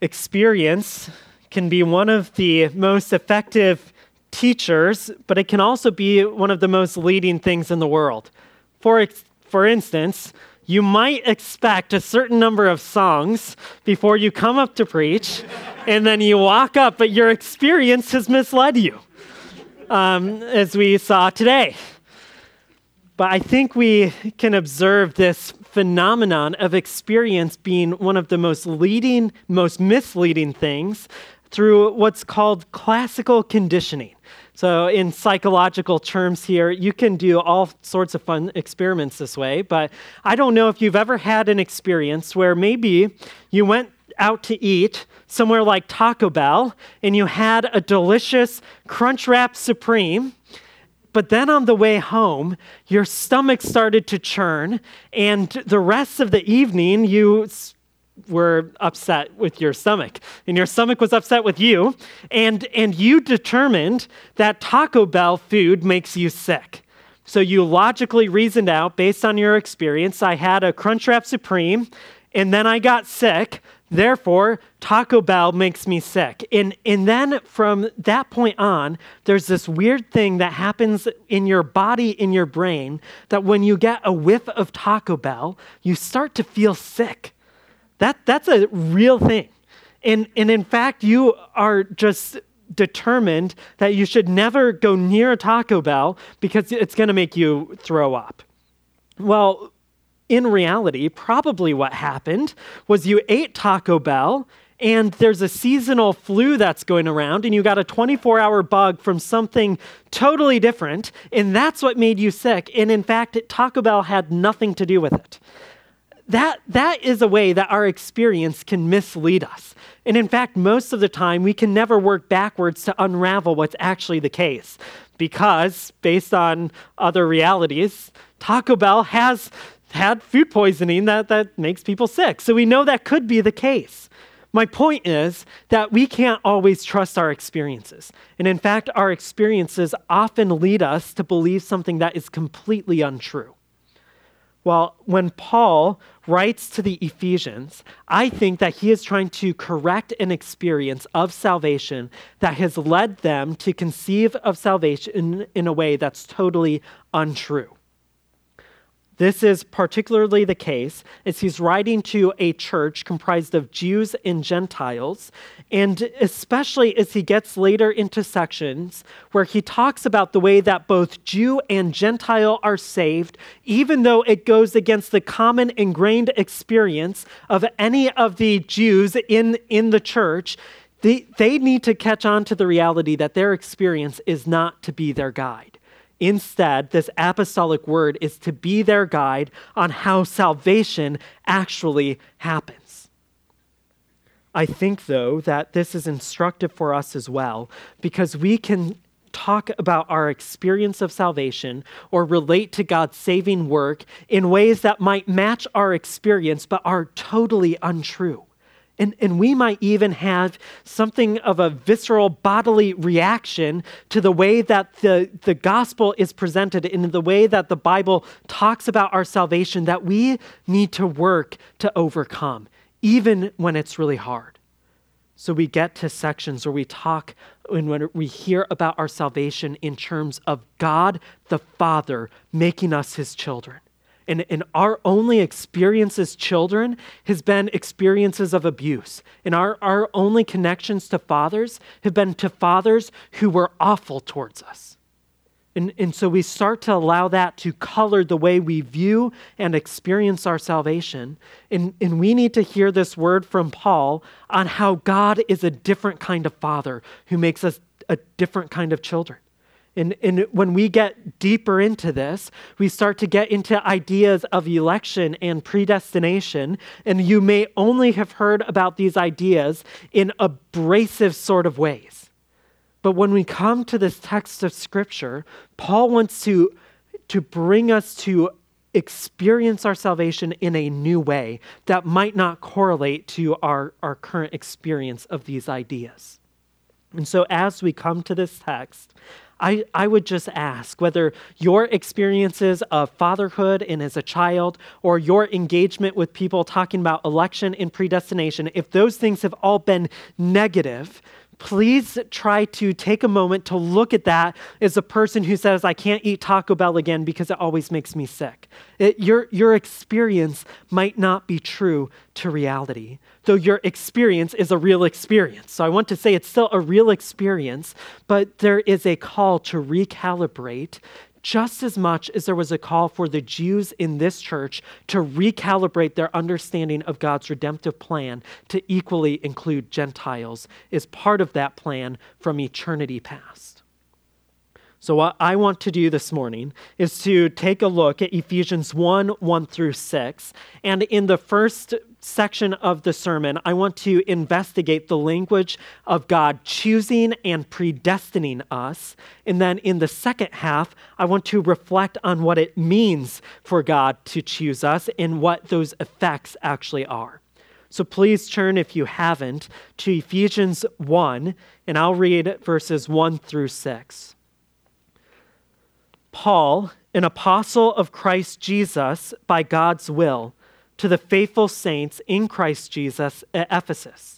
Experience can be one of the most effective teachers, but it can also be one of the most leading things in the world. For, for instance, you might expect a certain number of songs before you come up to preach, and then you walk up, but your experience has misled you, um, as we saw today. But I think we can observe this phenomenon of experience being one of the most leading, most misleading things through what's called classical conditioning. So, in psychological terms, here, you can do all sorts of fun experiments this way, but I don't know if you've ever had an experience where maybe you went out to eat somewhere like Taco Bell and you had a delicious Crunchwrap Supreme. But then on the way home, your stomach started to churn, and the rest of the evening, you were upset with your stomach and your stomach was upset with you and and you determined that Taco Bell food makes you sick. So you logically reasoned out based on your experience I had a Crunchwrap Supreme and then I got sick. Therefore, Taco Bell makes me sick. And, and then from that point on, there's this weird thing that happens in your body, in your brain, that when you get a whiff of Taco Bell, you start to feel sick. That, that's a real thing. And, and in fact, you are just determined that you should never go near a Taco Bell because it's going to make you throw up. Well, in reality, probably what happened was you ate Taco Bell and there's a seasonal flu that's going around, and you got a 24 hour bug from something totally different, and that's what made you sick. And in fact, Taco Bell had nothing to do with it that, that is a way that our experience can mislead us. And in fact, most of the time, we can never work backwards to unravel what's actually the case. Because, based on other realities, Taco Bell has had food poisoning that, that makes people sick. So we know that could be the case. My point is that we can't always trust our experiences. And in fact, our experiences often lead us to believe something that is completely untrue. Well, when Paul writes to the Ephesians, I think that he is trying to correct an experience of salvation that has led them to conceive of salvation in, in a way that's totally untrue. This is particularly the case as he's writing to a church comprised of Jews and Gentiles, and especially as he gets later into sections where he talks about the way that both Jew and Gentile are saved, even though it goes against the common ingrained experience of any of the Jews in, in the church. They, they need to catch on to the reality that their experience is not to be their guide. Instead, this apostolic word is to be their guide on how salvation actually happens. I think, though, that this is instructive for us as well because we can talk about our experience of salvation or relate to God's saving work in ways that might match our experience but are totally untrue. And, and we might even have something of a visceral bodily reaction to the way that the, the gospel is presented and the way that the Bible talks about our salvation that we need to work to overcome, even when it's really hard. So we get to sections where we talk and when we hear about our salvation in terms of God the Father making us his children. And, and our only experience as children has been experiences of abuse. And our, our only connections to fathers have been to fathers who were awful towards us. And, and so we start to allow that to color the way we view and experience our salvation. And, and we need to hear this word from Paul on how God is a different kind of father who makes us a different kind of children. And, and when we get deeper into this, we start to get into ideas of election and predestination. And you may only have heard about these ideas in abrasive sort of ways. But when we come to this text of Scripture, Paul wants to, to bring us to experience our salvation in a new way that might not correlate to our, our current experience of these ideas. And so, as we come to this text, I, I would just ask whether your experiences of fatherhood and as a child, or your engagement with people talking about election and predestination, if those things have all been negative, please try to take a moment to look at that as a person who says, I can't eat Taco Bell again because it always makes me sick. It, your, your experience might not be true to reality, though your experience is a real experience. So I want to say it's still a real experience, but there is a call to recalibrate just as much as there was a call for the Jews in this church to recalibrate their understanding of God's redemptive plan to equally include Gentiles is part of that plan from eternity past. So, what I want to do this morning is to take a look at Ephesians 1 1 through 6. And in the first section of the sermon, I want to investigate the language of God choosing and predestining us. And then in the second half, I want to reflect on what it means for God to choose us and what those effects actually are. So please turn, if you haven't, to Ephesians 1, and I'll read verses 1 through 6. Paul, an apostle of Christ Jesus by God's will, to the faithful saints in Christ Jesus at Ephesus.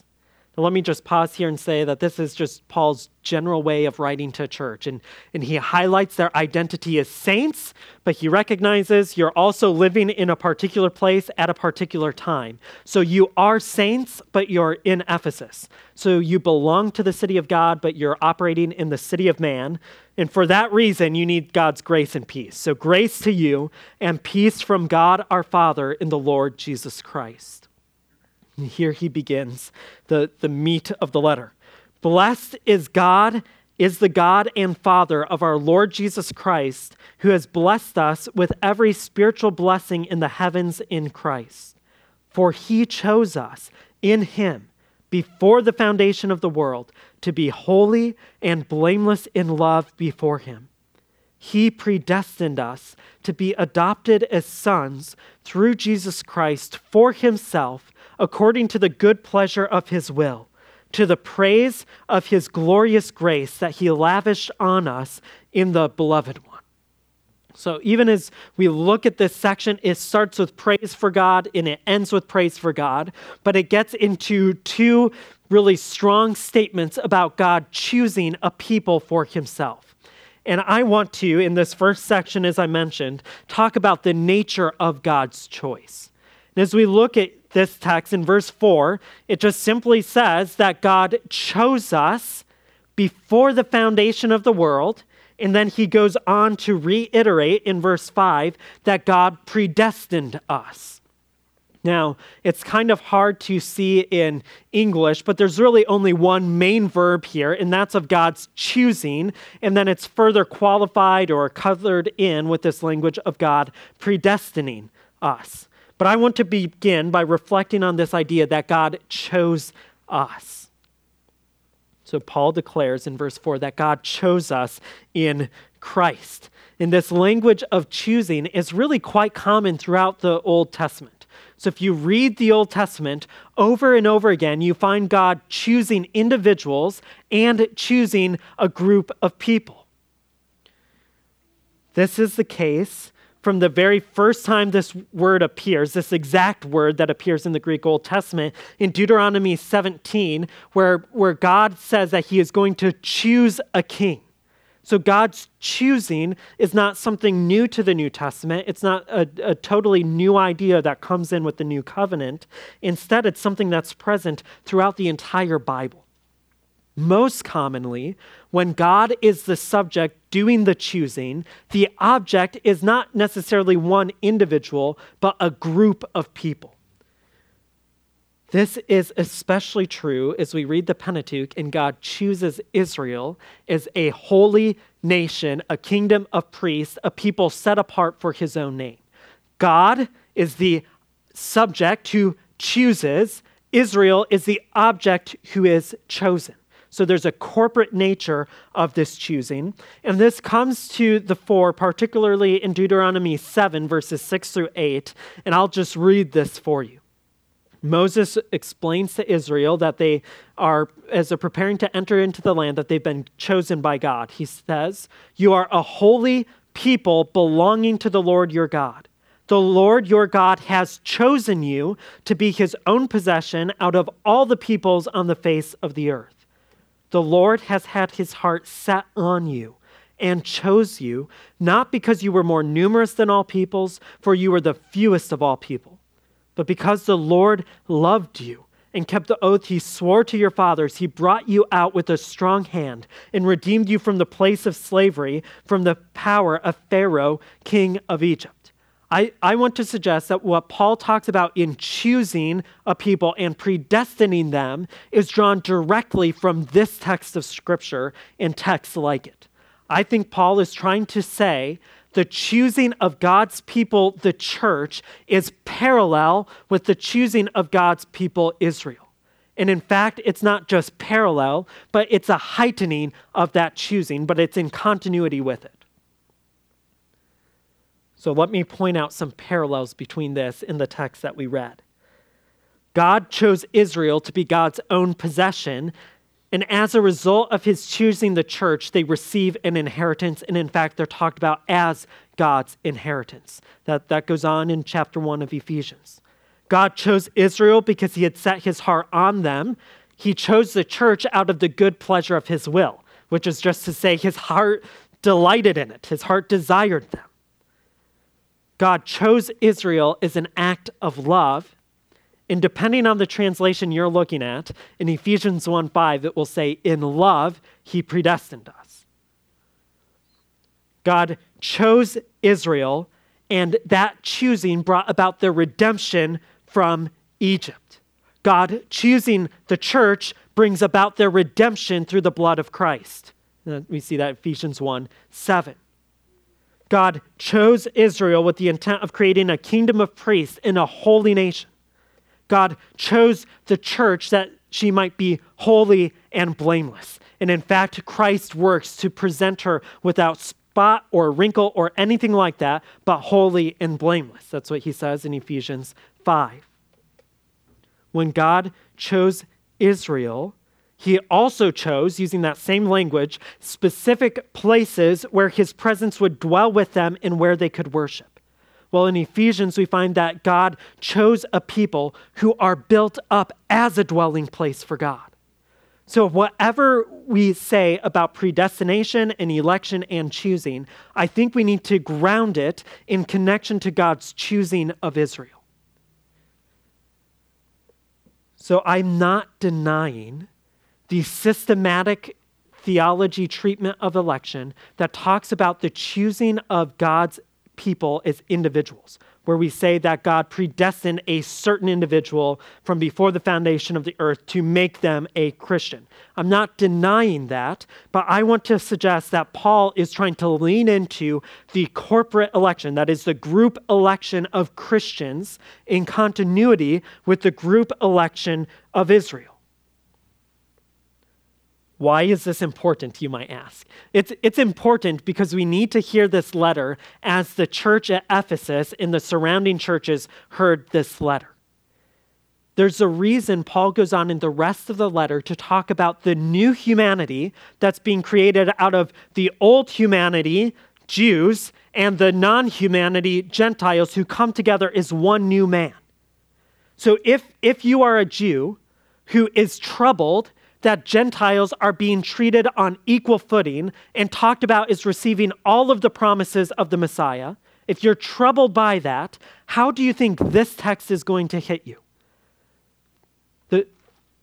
Let me just pause here and say that this is just Paul's general way of writing to church. And, and he highlights their identity as saints, but he recognizes you're also living in a particular place at a particular time. So you are saints, but you're in Ephesus. So you belong to the city of God, but you're operating in the city of man. And for that reason, you need God's grace and peace. So grace to you and peace from God our Father in the Lord Jesus Christ. And here he begins the, the meat of the letter. Blessed is God, is the God and Father of our Lord Jesus Christ, who has blessed us with every spiritual blessing in the heavens in Christ. For he chose us in him before the foundation of the world to be holy and blameless in love before him. He predestined us to be adopted as sons through Jesus Christ for himself, according to the good pleasure of his will to the praise of his glorious grace that he lavished on us in the beloved one. So, even as we look at this section, it starts with praise for God and it ends with praise for God, but it gets into two really strong statements about God choosing a people for himself. And I want to, in this first section, as I mentioned, talk about the nature of God's choice. And as we look at this text in verse 4, it just simply says that God chose us before the foundation of the world. And then he goes on to reiterate in verse 5 that God predestined us. Now, it's kind of hard to see in English, but there's really only one main verb here, and that's of God's choosing. And then it's further qualified or colored in with this language of God predestining us. But I want to begin by reflecting on this idea that God chose us. So Paul declares in verse 4 that God chose us in Christ. And this language of choosing is really quite common throughout the Old Testament. So if you read the Old Testament over and over again, you find God choosing individuals and choosing a group of people. This is the case from the very first time this word appears, this exact word that appears in the Greek Old Testament, in Deuteronomy 17, where, where God says that he is going to choose a king. So God's choosing is not something new to the New Testament. It's not a, a, totally new idea that comes in with the new covenant. Instead, it's something that's present throughout the entire Bible. Most commonly, when God is the subject doing the choosing, the object is not necessarily one individual, but a group of people. This is especially true as we read the Pentateuch and God chooses Israel as a holy nation, a kingdom of priests, a people set apart for his own name. God is the subject who chooses, Israel is the object who is chosen. So there's a corporate nature of this choosing. And this comes to the fore, particularly in Deuteronomy 7, verses 6 through 8. And I'll just read this for you. Moses explains to Israel that they are, as they're preparing to enter into the land, that they've been chosen by God. He says, You are a holy people belonging to the Lord your God. The Lord your God has chosen you to be his own possession out of all the peoples on the face of the earth. The Lord has had his heart set on you and chose you, not because you were more numerous than all peoples, for you were the fewest of all people, but because the Lord loved you and kept the oath he swore to your fathers, he brought you out with a strong hand and redeemed you from the place of slavery, from the power of Pharaoh, king of Egypt. I, I want to suggest that what Paul talks about in choosing a people and predestining them is drawn directly from this text of Scripture and texts like it. I think Paul is trying to say the choosing of God's people, the church, is parallel with the choosing of God's people, Israel. And in fact, it's not just parallel, but it's a heightening of that choosing, but it's in continuity with it. So let me point out some parallels between this and the text that we read. God chose Israel to be God's own possession, and as a result of his choosing the church, they receive an inheritance. And in fact, they're talked about as God's inheritance. That, that goes on in chapter 1 of Ephesians. God chose Israel because he had set his heart on them. He chose the church out of the good pleasure of his will, which is just to say, his heart delighted in it, his heart desired them. God chose Israel as an act of love and depending on the translation you're looking at, in Ephesians 1 5, it will say, In love, he predestined us. God chose Israel, and that choosing brought about their redemption from Egypt. God choosing the church brings about their redemption through the blood of Christ. Uh, we see that Ephesians 1 7. God chose Israel with the intent of creating a kingdom of priests in a holy nation. God chose the church that she might be holy and blameless. And in fact, Christ works to present her without spot or wrinkle or anything like that, but holy and blameless. That's what he says in Ephesians 5. When God chose Israel, he also chose, using that same language, specific places where his presence would dwell with them and where they could worship. Well, in Ephesians, we find that God chose a people who are built up as a dwelling place for God. So, whatever we say about predestination and election and choosing, I think we need to ground it in connection to God's choosing of Israel. So, I'm not denying the systematic theology treatment of election that talks about the choosing of God's people as individuals, where we say that God predestined a certain individual from before the foundation of the earth to make them a Christian. I'm not denying that, but I want to suggest that Paul is trying to lean into the corporate election, that is, the group election of Christians in continuity with the group election of Israel. Why is this important, you might ask? It's, it's important because we need to hear this letter as the church at Ephesus and the surrounding churches heard this letter. There's a reason Paul goes on in the rest of the letter to talk about the new humanity that's being created out of the old humanity, Jews, and the non humanity, Gentiles, who come together as one new man. So if, if you are a Jew who is troubled that Gentiles are being treated on equal footing and talked about as receiving all of the promises of the Messiah, if you're troubled by that, how do you think this text is going to hit you? The,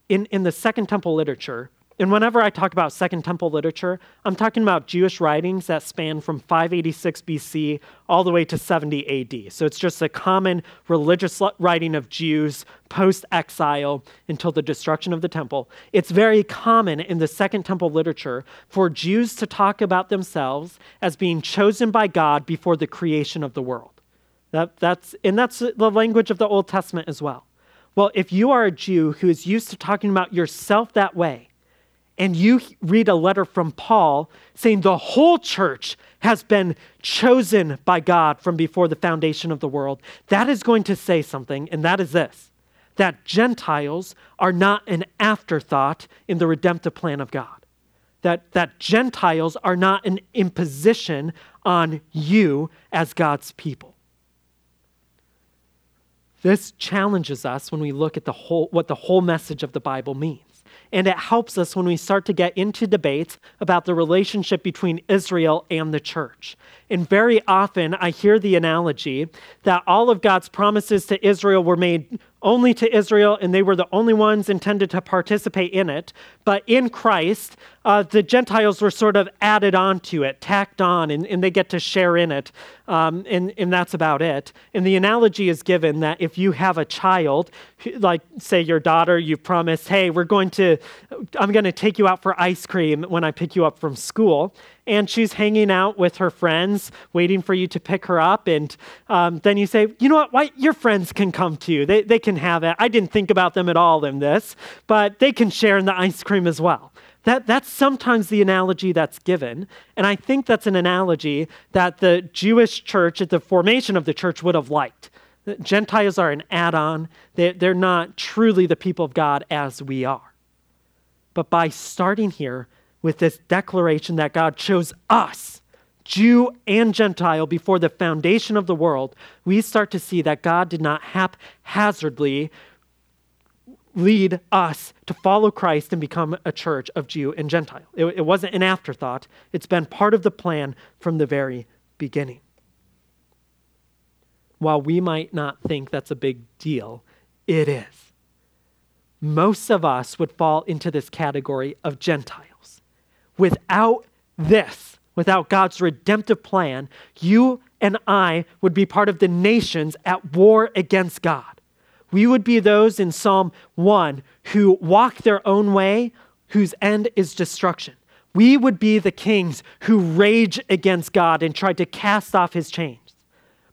in, in the Second Temple literature, and whenever I talk about Second Temple literature, I'm talking about Jewish writings that span from 586 BC all the way to 70 AD. So it's just a common religious writing of Jews post exile until the destruction of the temple. It's very common in the Second Temple literature for Jews to talk about themselves as being chosen by God before the creation of the world. That, that's, and that's the language of the Old Testament as well. Well, if you are a Jew who is used to talking about yourself that way, and you read a letter from Paul saying the whole church has been chosen by God from before the foundation of the world, that is going to say something, and that is this that Gentiles are not an afterthought in the redemptive plan of God. That, that Gentiles are not an imposition on you as God's people. This challenges us when we look at the whole, what the whole message of the Bible means. And it helps us when we start to get into debates about the relationship between Israel and the church. And very often I hear the analogy that all of God's promises to Israel were made only to Israel, and they were the only ones intended to participate in it. But in Christ, uh, the Gentiles were sort of added onto it, tacked on, and, and they get to share in it. Um, and, and that's about it. And the analogy is given that if you have a child, like say your daughter, you promise, hey, we're going to, I'm going to take you out for ice cream when I pick you up from school and she's hanging out with her friends, waiting for you to pick her up. And um, then you say, you know what, Why, your friends can come too. They, they can have it. I didn't think about them at all in this, but they can share in the ice cream as well. That, that's sometimes the analogy that's given. And I think that's an analogy that the Jewish church at the formation of the church would have liked. Gentiles are an add on, they, they're not truly the people of God as we are. But by starting here, with this declaration that God chose us, Jew and Gentile, before the foundation of the world, we start to see that God did not haphazardly lead us to follow Christ and become a church of Jew and Gentile. It, it, wasn't an afterthought, it's been part of the plan from the very beginning. While we might not think that's a big deal, it is. Most of us would fall into this category of Gentile. Without this, without God's redemptive plan, you and I would be part of the nations at war against God. We would be those in Psalm 1 who walk their own way, whose end is destruction. We would be the kings who rage against God and try to cast off his chains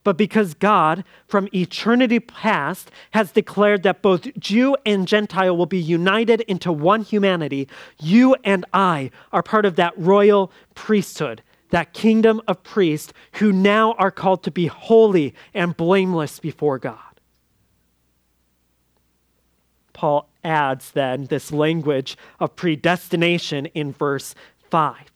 but because God, from eternity past, has declared that both Jew and Gentile will be united into one humanity, you and I are part of that royal priesthood, that kingdom of priests who now are called to be holy and blameless before God. Paul adds then this language of predestination in verse 5.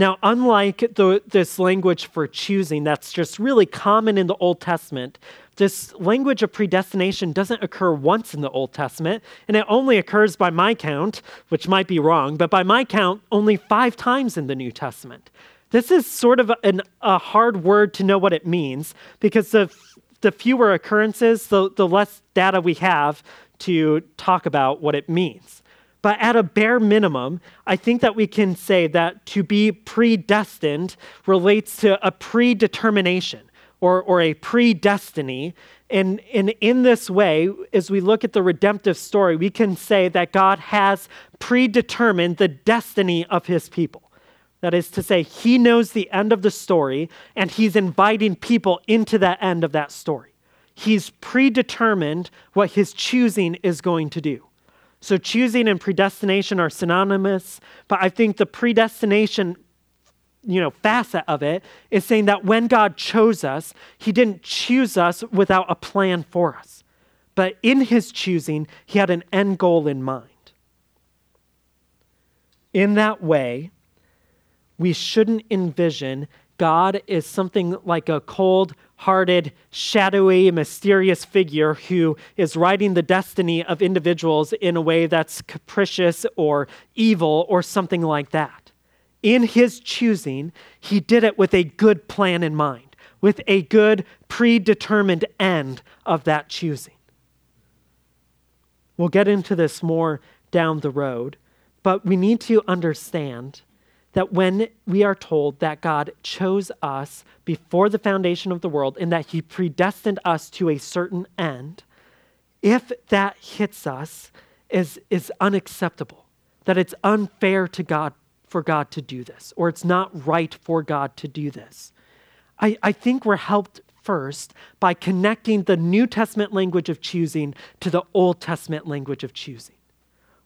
Now, unlike the, this language for choosing that's just really common in the Old Testament, this language of predestination doesn't occur once in the Old Testament, and it only occurs by my count, which might be wrong, but by my count, only five times in the New Testament. This is sort of an, a hard word to know what it means because the, the fewer occurrences, the, the less data we have to talk about what it means. But at a bare minimum, I think that we can say that to be predestined relates to a predetermination or, or a predestiny. And, and in this way, as we look at the redemptive story, we can say that God has predetermined the destiny of his people. That is to say, he knows the end of the story and he's inviting people into that end of that story. He's predetermined what his choosing is going to do. So choosing and predestination are synonymous, but I think the predestination you know facet of it is saying that when God chose us, he didn't choose us without a plan for us. But in his choosing, he had an end goal in mind. In that way, we shouldn't envision God is something like a cold hearted, shadowy, mysterious figure who is writing the destiny of individuals in a way that's capricious or evil or something like that. In his choosing, he did it with a good plan in mind, with a good predetermined end of that choosing. We'll get into this more down the road, but we need to understand that when we are told that God chose us before the foundation of the world and that he predestined us to a certain end, if that hits us is, is unacceptable, that it's unfair to God for God to do this, or it's not right for God to do this. I, I think we're helped first by connecting the New Testament language of choosing to the Old Testament language of choosing.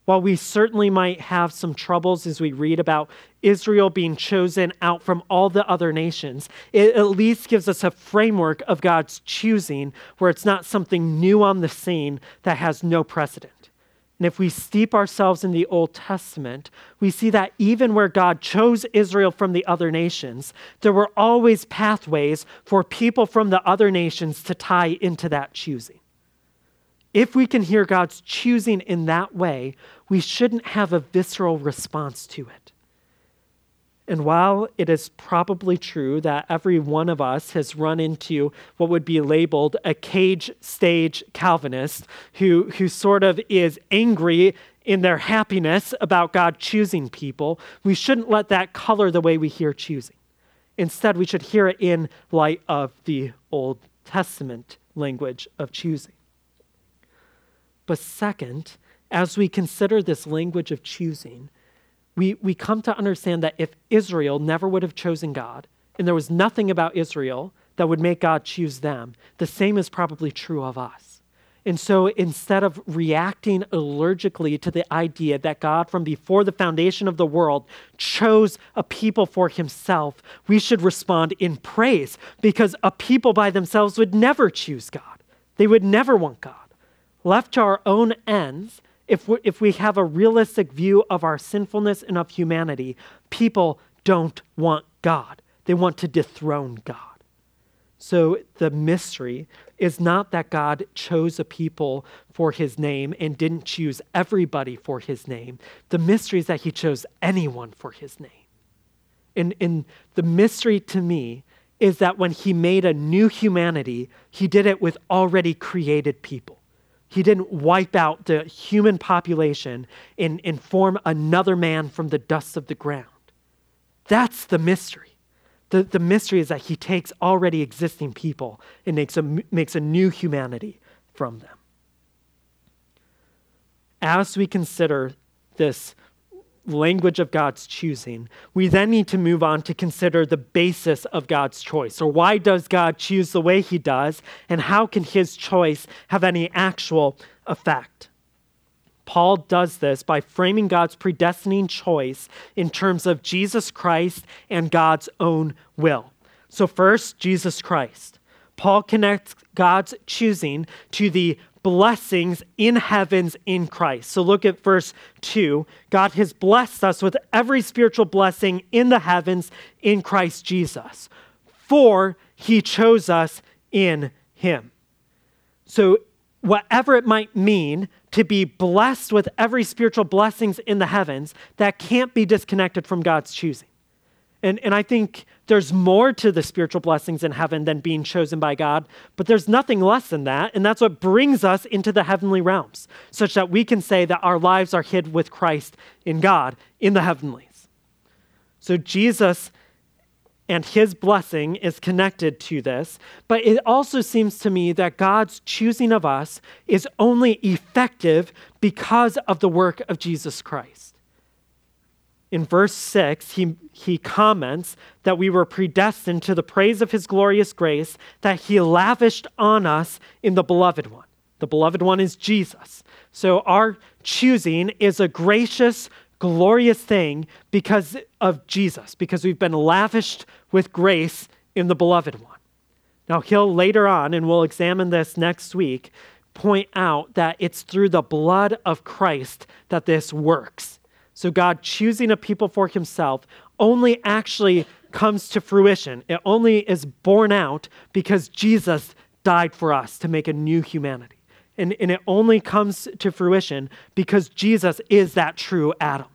While we certainly might have some troubles as we read about Israel being chosen out from all the other nations, it at least gives us a framework of God's choosing where it's not something new on the scene that has no precedent. And if we steep ourselves in the Old Testament, we see that even where God chose Israel from the other nations, there were always pathways for people from the other nations to tie into that choosing. If we can hear God's choosing in that way, we shouldn't have a visceral response to it. And while it is probably true that every one of us has run into what would be labeled a cage stage Calvinist who, who sort of is angry in their happiness about God choosing people, we shouldn't let that color the way we hear choosing. Instead, we should hear it in light of the Old Testament language of choosing. But second, as we consider this language of choosing, we, we come to understand that if Israel never would have chosen God, and there was nothing about Israel that would make God choose them, the same is probably true of us. And so instead of reacting allergically to the idea that God, from before the foundation of the world, chose a people for himself, we should respond in praise because a people by themselves would never choose God. They would never want God. Left to our own ends, if we, if we have a realistic view of our sinfulness and of humanity, people don't want God. They want to dethrone God. So the mystery is not that God chose a people for his name and didn't choose everybody for his name. The mystery is that he chose anyone for his name. And, and the mystery to me is that when he made a new humanity, he did it with already created people. He didn't wipe out the human population and, and form another man from the dust of the ground. That's the mystery. The, the mystery is that he takes already existing people and makes a, makes a new humanity from them. As we consider this language of God's choosing, we then need to move on to consider the basis of God's choice. Or why does God choose the way he does, and how can his choice have any actual effect? Paul does this by framing God's predestining choice in terms of Jesus Christ and God's own will. So, first, Jesus Christ. Paul connects God's choosing to the blessings in heavens in Christ. So look at verse 2. God has blessed us with every spiritual blessing in the heavens in Christ Jesus, for he chose us in him. So, whatever it might mean to be blessed with every spiritual blessings in the heavens, that can't be disconnected from God's choosing. And, and I think there's more to the spiritual blessings in heaven than being chosen by God, but there's nothing less than that. And that's what brings us into the heavenly realms, such that we can say that our lives are hid with Christ in God in the heavenlies. So Jesus and his blessing is connected to this, but it also seems to me that God's choosing of us is only effective because of the work of Jesus Christ in verse 6, he, he comments that we were predestined to the praise of his glorious grace that he lavished on us in the beloved one. The beloved one is Jesus. So our choosing is a gracious, glorious thing because of Jesus, because we've been lavished with grace in the beloved one. Now, he'll later on, and we'll examine this next week, point out that it's through the blood of Christ that this works. So God choosing a people for himself only actually comes to fruition. It only is born out because Jesus died for us to make a new humanity. And, and it only comes to fruition because Jesus is that true Adam.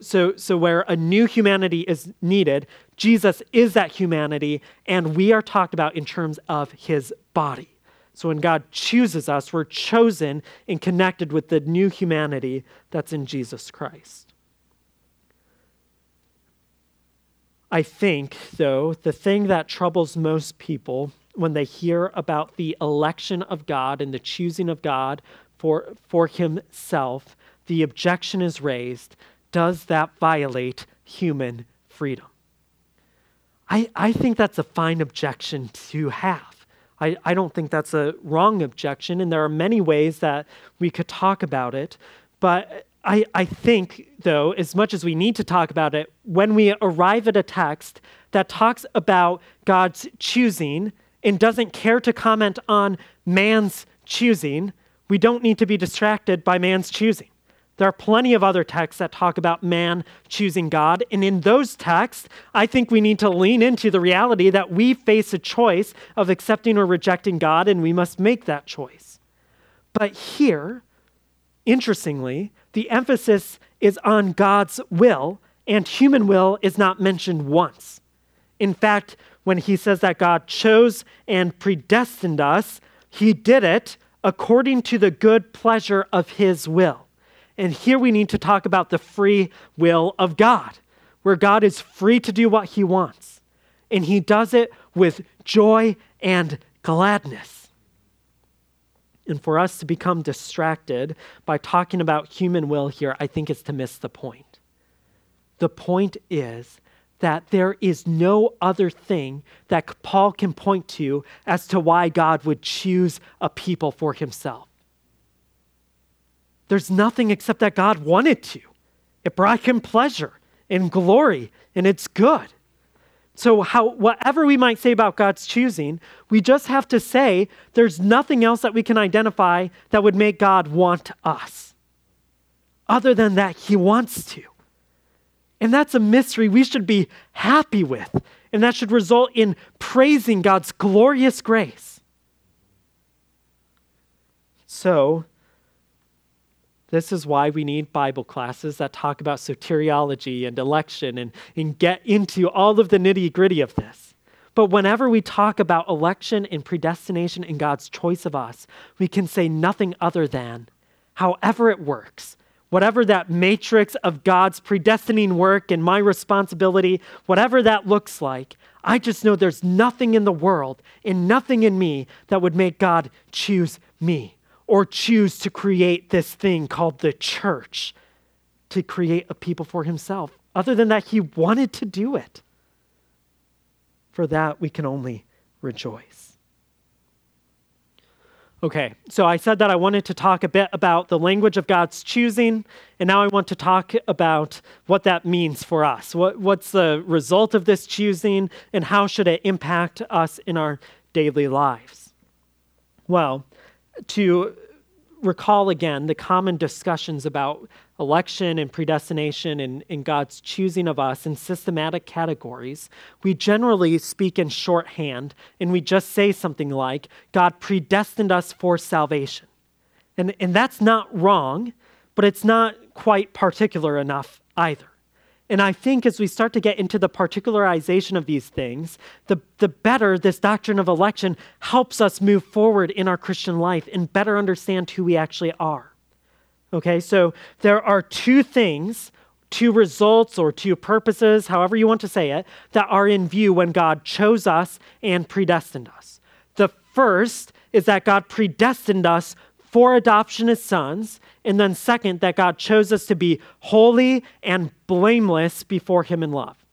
So, so, where a new humanity is needed, Jesus is that humanity, and we are talked about in terms of his body. So, when God chooses us, we're chosen and connected with the new humanity that's in Jesus Christ. I think, though, the thing that troubles most people when they hear about the election of God and the choosing of God for, for himself, the objection is raised does that violate human freedom? I, I think that's a fine objection to have. I, I don't think that's a wrong objection, and there are many ways that we could talk about it, but I, I think, though, as much as we need to talk about it, when we arrive at a text that talks about God's choosing and doesn't care to comment on man's choosing, we don't need to be distracted by man's choosing. There are plenty of other texts that talk about man choosing God. And in those texts, I think we need to lean into the reality that we face a choice of accepting or rejecting God, and we must make that choice. But here, interestingly, the emphasis is on God's will, and human will is not mentioned once. In fact, when he says that God chose and predestined us, he did it according to the good pleasure of his will. And here we need to talk about the free will of God, where God is free to do what he wants. And he does it with joy and gladness. And for us to become distracted by talking about human will here, I think is to miss the point. The point is that there is no other thing that Paul can point to as to why God would choose a people for himself. There's nothing except that God wanted to. It brought him pleasure and glory, and it's good. So, how, whatever we might say about God's choosing, we just have to say there's nothing else that we can identify that would make God want us, other than that He wants to. And that's a mystery we should be happy with, and that should result in praising God's glorious grace. So, this is why we need Bible classes that talk about soteriology and election and, and get into all of the nitty gritty of this. But whenever we talk about election and predestination and God's choice of us, we can say nothing other than, however it works, whatever that matrix of God's predestining work and my responsibility, whatever that looks like, I just know there's nothing in the world and nothing in me that would make God choose me or choose to create this thing called the church to create a people for himself. Other than that, he wanted to do it. For that, we can only rejoice. Okay, so I said that I wanted to talk a bit about the language of God's choosing, and now I want to talk about what that means for us. What, what's the result of this choosing, and how should it impact us in our daily lives? Well, to recall again the common discussions about election and predestination and, and, God's choosing of us in systematic categories, we generally speak in shorthand and we just say something like, God predestined us for salvation. And, and that's not wrong, but it's not quite particular enough either. And I think as we start to get into the particularization of these things, the, the better this doctrine of election helps us move forward in our Christian life and better understand who we actually are. Okay, so there are two things, two results, or two purposes, however you want to say it, that are in view when God chose us and predestined us. The first is that God predestined us for adoption as sons. And then, second, that God chose us to be holy and blameless before Him in love.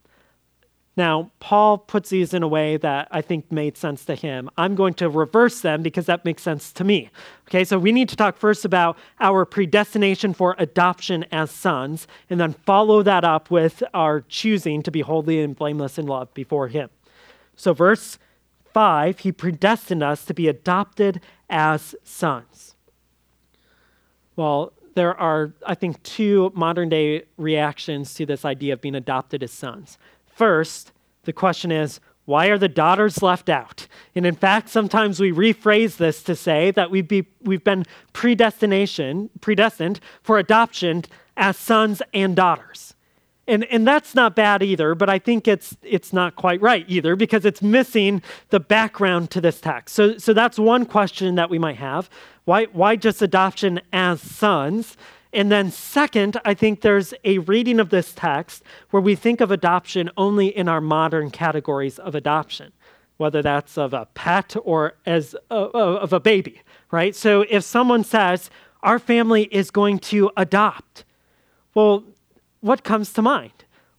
Now, Paul puts these in a way that I think made sense to him. I'm going to reverse them because that makes sense to me. Okay, so we need to talk first about our predestination for adoption as sons, and then follow that up with our choosing to be holy and blameless in love before him. So, verse 5, he predestined us to be adopted as sons. Well, there are, I think, two modern day reactions to this idea of being adopted as sons. First, the question is, why are the daughters left out? And in fact, sometimes we rephrase this to say that we've, be, we've been predestination, predestined for adoption as sons and daughters. And, and that's not bad either, but I think it's, it's not quite right either because it's missing the background to this text. So, so that's one question that we might have. Why, why just adoption as sons? And then, second, I think there's a reading of this text where we think of adoption only in our modern categories of adoption, whether that's of a pet or as uh, a, of a baby, right? So if someone says, our family is going to adopt, well, what comes to mind?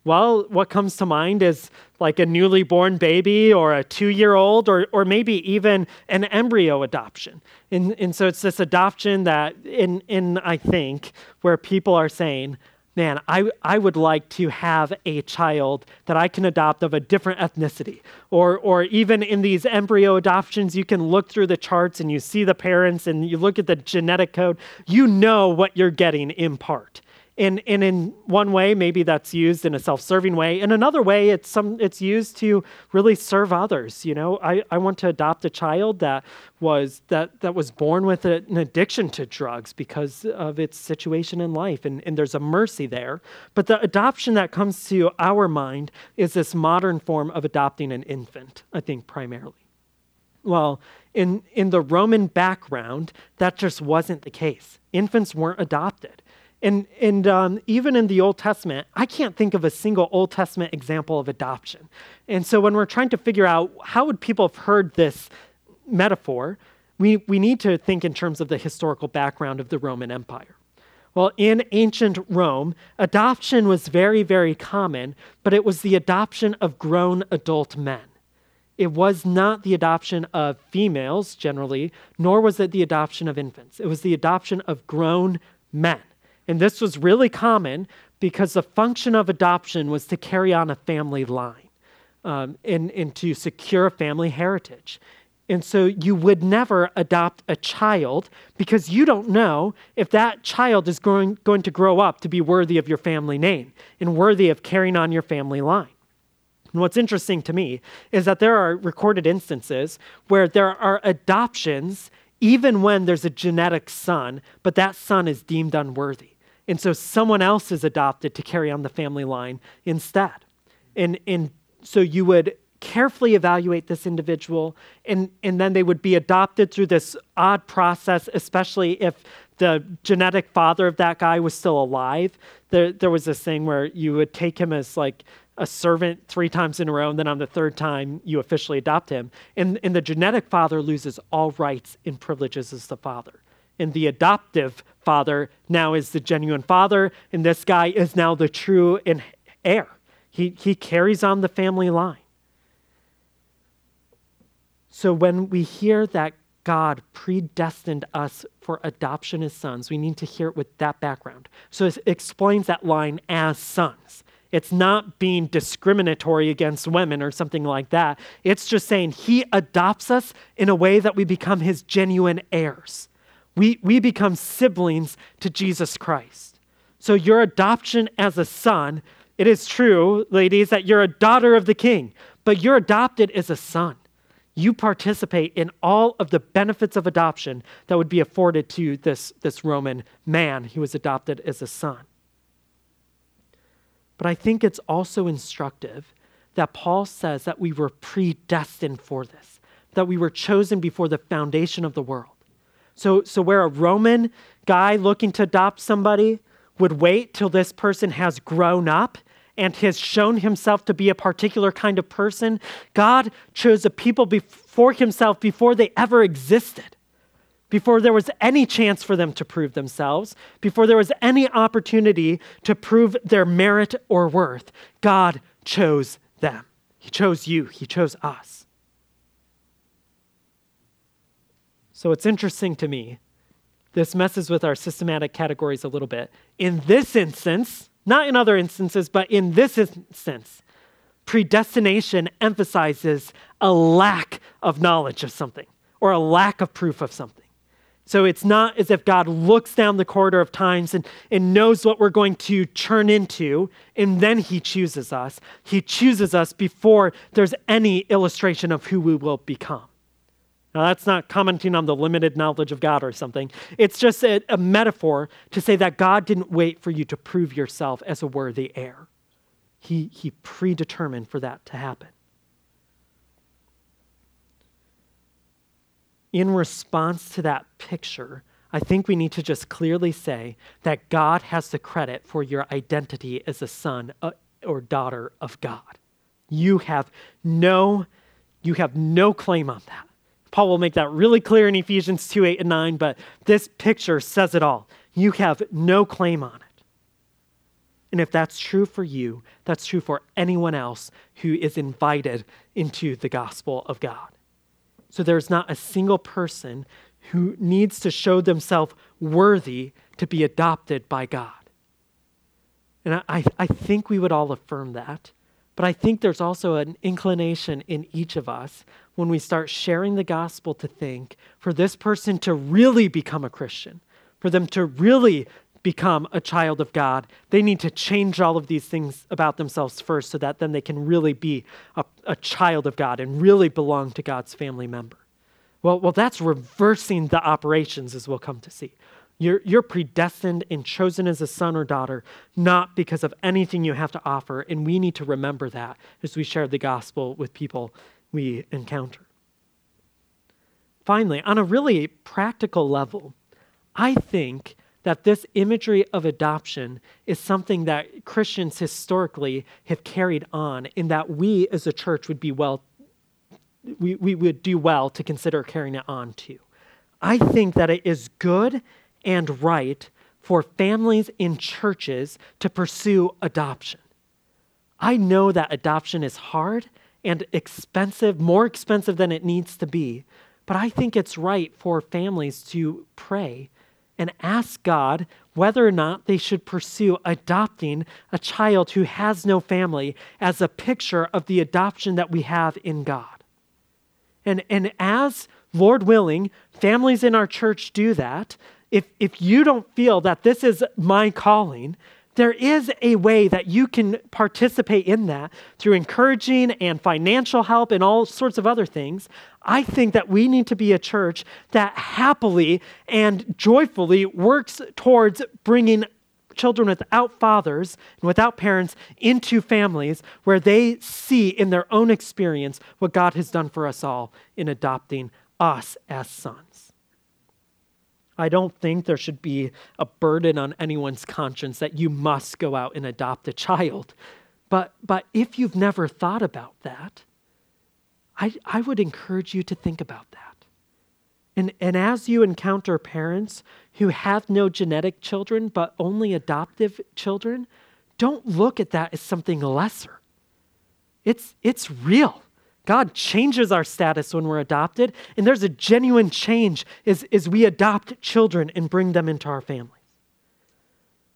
Well, what comes to mind is like a newly born baby or a two year old or, or maybe even an embryo adoption. And, and so it's this adoption that, in, in, I think, where people are saying, man, I, I would like to have a child that I can adopt of a different ethnicity. Or, or even in these embryo adoptions, you can look through the charts and you see the parents and you look at the genetic code. You know what you're getting in part. And, and in one way, maybe that's used in a self-serving way. In another way, it's some it's used to really serve others. You know, I, I want to adopt a child that was that that was born with a, an addiction to drugs because of its situation in life, and, and there's a mercy there. But the adoption that comes to our mind is this modern form of adopting an infant, I think primarily. Well, in in the Roman background, that just wasn't the case. Infants weren't adopted. And, and um, even in the Old Testament, I can't think of a single Old Testament example of adoption. And so when we're trying to figure out how would people have heard this metaphor, we, we need to think in terms of the historical background of the Roman Empire. Well, in ancient Rome, adoption was very, very common, but it was the adoption of grown adult men. It was not the adoption of females generally, nor was it the adoption of infants. It was the adoption of grown men. And this was really common because the function of adoption was to carry on a family line um, and, and to secure a family heritage. And so you would never adopt a child because you don't know if that child is going, going to grow up to be worthy of your family name and worthy of carrying on your family line. And what's interesting to me is that there are recorded instances where there are adoptions even when there's a genetic son, but that son is deemed unworthy. And so someone else is adopted to carry on the family line instead. And, and so you would carefully evaluate this individual, and, and then they would be adopted through this odd process, especially if the genetic father of that guy was still alive. There, there was this thing where you would take him as like a servant three times in a row, and then on the third time, you officially adopt him. And, and the genetic father loses all rights and privileges as the father and the adoptive father now is the genuine father, and this guy is now the true heir. He, he carries on the family line. So when we hear that God predestined us for adoption as sons, we need to hear it with that background. So it explains that line as sons. It's not being discriminatory against women or something like that. It's just saying he adopts us in a way that we become his genuine heirs. We, we become siblings to Jesus Christ. So, your adoption as a son, it is true, ladies, that you're a daughter of the king, but you're adopted as a son. You participate in all of the benefits of adoption that would be afforded to this, this Roman man who was adopted as a son. But I think it's also instructive that Paul says that we were predestined for this, that we were chosen before the foundation of the world. So, so where a Roman guy looking to adopt somebody would wait till this person has grown up and has shown himself to be a particular kind of person, God chose a people before himself before they ever existed, before there was any chance for them to prove themselves, before there was any opportunity to prove their merit or worth. God chose them. He chose you, He chose us. So it's interesting to me. This messes with our systematic categories a little bit. In this instance, not in other instances, but in this instance, predestination emphasizes a lack of knowledge of something or a lack of proof of something. So it's not as if God looks down the corridor of times and, and knows what we're going to turn into, and then he chooses us. He chooses us before there's any illustration of who we will become. Now, that's not commenting on the limited knowledge of God or something. It's just a, a, metaphor to say that God didn't wait for you to prove yourself as a worthy heir. He, he predetermined for that to happen. In response to that picture, I think we need to just clearly say that God has the credit for your identity as a son uh, or daughter of God. You have no, you have no claim on that. Paul will make that really clear in Ephesians 2 8 and 9, but this picture says it all. You have no claim on it. And if that's true for you, that's true for anyone else who is invited into the gospel of God. So there's not a single person who needs to show themselves worthy to be adopted by God. And I, I think we would all affirm that. But I think there's also an inclination in each of us when we start sharing the gospel to think for this person to really become a Christian, for them to really become a child of God, they need to change all of these things about themselves first so that then they can really be a, a child of God and really belong to God's family member. Well, well, that's reversing the operations, as we'll come to see. You're, you're predestined and chosen as a son or daughter, not because of anything you have to offer. And we need to remember that as we share the gospel with people we encounter. Finally, on a really practical level, I think that this imagery of adoption is something that Christians historically have carried on, in that we as a church would be well, we, we would do well to consider carrying it on too. I think that it is good and right for families in churches to pursue adoption. I know that adoption is hard and expensive, more expensive than it needs to be, but I think it's right for families to pray and ask God whether or not they should pursue adopting a child who has no family as a picture of the adoption that we have in God. And, and as, Lord willing, families in our church do that, if, if you don't feel that this is my calling, there is a way that you can participate in that through encouraging and financial help and all sorts of other things. I think that we need to be a church that happily and joyfully works towards bringing children without fathers and without parents into families where they see in their own experience what God has done for us all in adopting us as sons. I don't think there should be a burden on anyone's conscience that you must go out and adopt a child. But, but if you've never thought about that, I, I would encourage you to think about that. And, and as you encounter parents who have no genetic children but only adoptive children, don't look at that as something lesser. It's, it's real. God changes our status when we're adopted, and there's a genuine change as, as we adopt children and bring them into our families.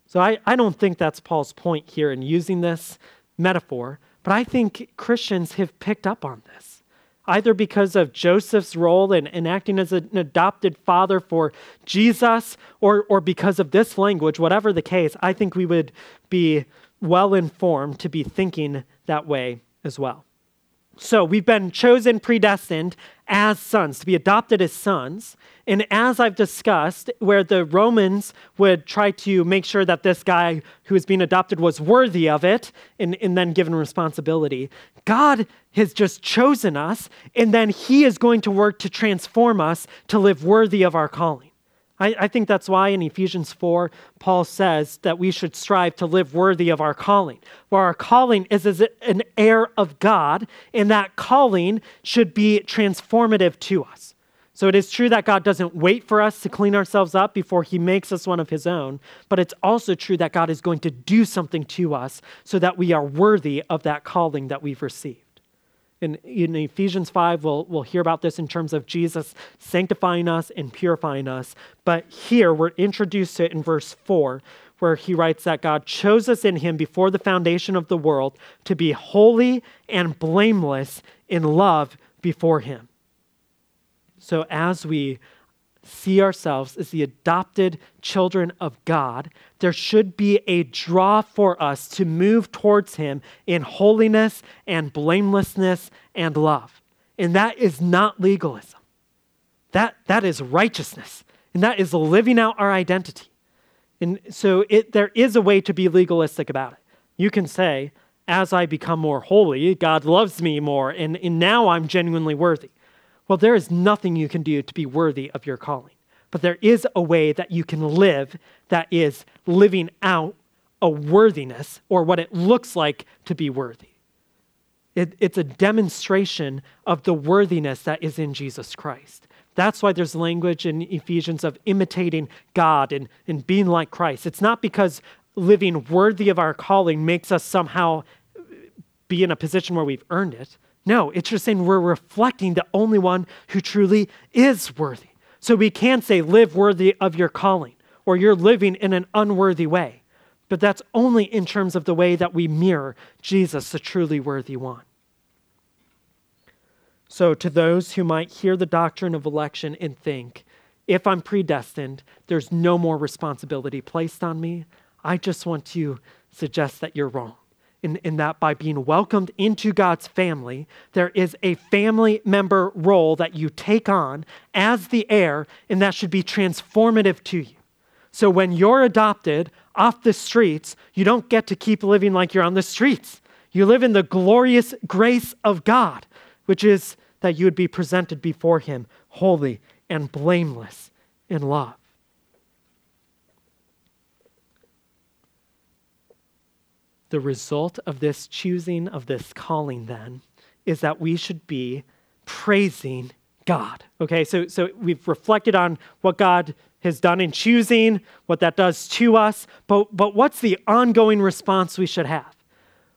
So I, I don't think that's Paul's point here in using this metaphor, but I think Christians have picked up on this, either because of Joseph's role in, in acting as an adopted father for Jesus, or, or because of this language, whatever the case, I think we would be well informed to be thinking that way as well. So we've been chosen, predestined as sons, to be adopted as sons. And as I've discussed, where the Romans would try to make sure that this guy who was being adopted was worthy of it and, and then given responsibility, God has just chosen us, and then He is going to work to transform us to live worthy of our calling. I, I, think that's why in Ephesians 4, Paul says that we should strive to live worthy of our calling. Where our calling is as an heir of God, and that calling should be transformative to us. So it is true that God doesn't wait for us to clean ourselves up before he makes us one of his own, but it's also true that God is going to do something to us so that we are worthy of that calling that we've received. In, in Ephesians 5, we'll, we'll hear about this in terms of Jesus sanctifying us and purifying us. But here we're introduced to it in verse 4, where he writes that God chose us in him before the foundation of the world to be holy and blameless in love before him. So as we see ourselves as the adopted children of God, there should be a draw for us to move towards Him in holiness and blamelessness and love. And that is not legalism, that, that is righteousness, and that is living out our identity. And so it, there is a way to be legalistic about it. You can say, as I become more holy, God loves me more, and, and now I'm genuinely worthy. Well, there is nothing you can do to be worthy of your calling. But there is a way that you can live that is living out a worthiness or what it looks like to be worthy. It, it's a demonstration of the worthiness that is in Jesus Christ. That's why there's language in Ephesians of imitating God and, and being like Christ. It's not because living worthy of our calling makes us somehow be in a position where we've earned it. No, it's just saying we're reflecting the only one who truly is worthy. So we can say, live worthy of your calling, or you're living in an unworthy way. But that's only in terms of the way that we mirror Jesus, the truly worthy one. So, to those who might hear the doctrine of election and think, if I'm predestined, there's no more responsibility placed on me, I just want to suggest that you're wrong. In, in, that by being welcomed into God's family, there is a family member role that you take on as the heir, and that should be transformative to you. So when you're adopted off the streets, you don't get to keep living like you're on the streets. You live in the glorious grace of God, which is that you would be presented before Him holy and blameless in love. The result of this choosing, of this calling, then, is that we should be praising God. Okay, so, so we've reflected on what God has done in choosing, what that does to us, but, but what's the ongoing response we should have?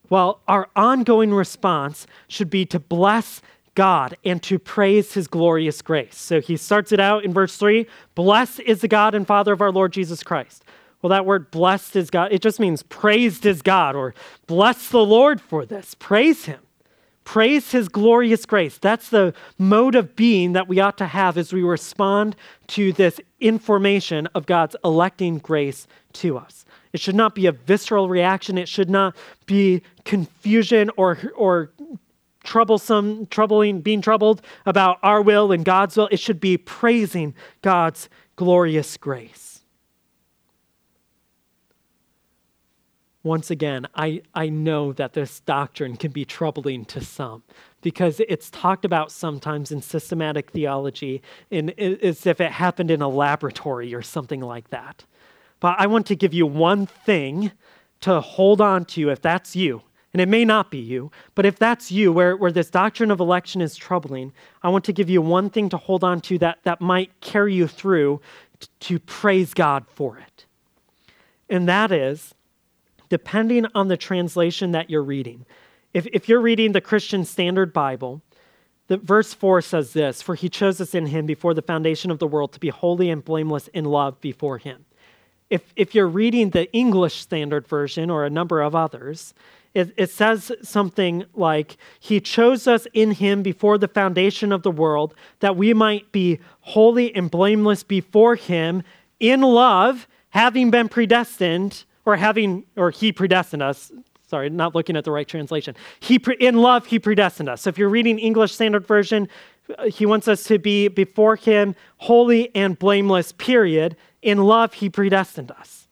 Well, our ongoing response should be to bless God and to praise his glorious grace. So he starts it out in verse 3 Blessed is the God and Father of our Lord Jesus Christ. Well, that word blessed is God, it just means praised is God or bless the Lord for this. Praise him. Praise his glorious grace. That's the mode of being that we ought to have as we respond to this information of God's electing grace to us. It should not be a visceral reaction. It should not be confusion or, or troublesome, troubling, being troubled about our will and God's will. It should be praising God's glorious grace. Once again, I, I know that this doctrine can be troubling to some because it's talked about sometimes in systematic theology in, as if it happened in a laboratory or something like that. But I want to give you one thing to hold on to if that's you. And it may not be you, but if that's you, where, where this doctrine of election is troubling, I want to give you one thing to hold on to that, that might carry you through t- to praise God for it. And that is depending on the translation that you're reading. If, if you're reading the Christian Standard Bible, the verse 4 says this For he chose us in him before the foundation of the world to be holy and blameless in love before him. If, if you're reading the English Standard Version or a number of others, it, it says something like, He chose us in him before the foundation of the world that we might be holy and blameless before him in love, having been predestined or having, or he predestined us. Sorry, not looking at the right translation. He pre, in love he predestined us. So if you're reading English Standard Version, uh, he wants us to be before him holy and blameless. Period. In love he predestined us.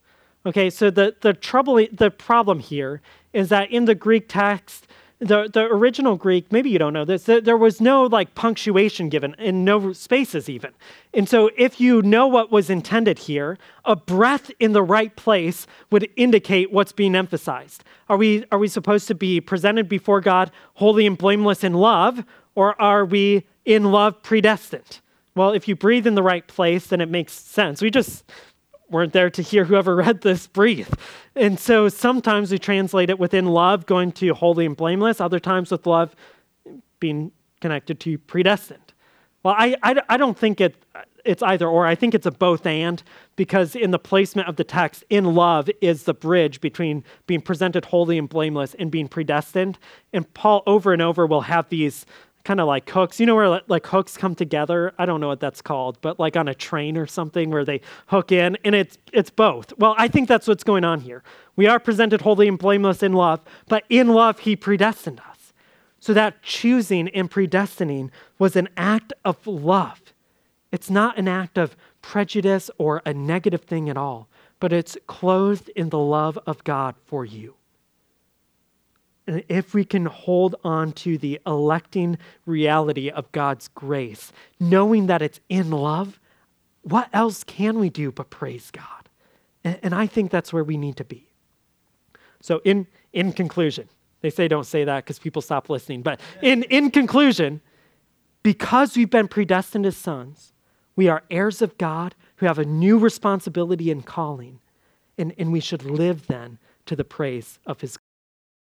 Okay, so the the trouble, the problem here is that in the Greek text, the, the original Greek, maybe you don't know this, there was no like punctuation given and no spaces even. And so if you know what was intended here, a breath in the right place would indicate what's being emphasized. Are we, are we supposed to be presented before God holy and blameless in love, or are we in love predestined? Well, if you breathe in the right place, then it makes sense. We just weren't there to hear whoever read this breathe. And so sometimes we translate it within love going to holy and blameless, other times with love being connected to predestined. Well, I, I, I don't think it, it's either or. I think it's a both and because in the placement of the text, in love is the bridge between being presented holy and blameless and being predestined. And Paul over and over will have these kind of like hooks. You know where like hooks come together? I don't know what that's called, but like on a train or something where they hook in and it's it's both. Well, I think that's what's going on here. We are presented holy and blameless in love, but in love he predestined us. So that choosing and predestining was an act of love. It's not an act of prejudice or a negative thing at all, but it's clothed in the love of God for you. If we can hold on to the electing reality of God's grace, knowing that it's in love, what else can we do but praise God? And, and I think that's where we need to be. So, in, in conclusion, they say don't say that because people stop listening, but in, in conclusion, because we've been predestined as sons, we are heirs of God who have a new responsibility and calling. And, and we should live then to the praise of his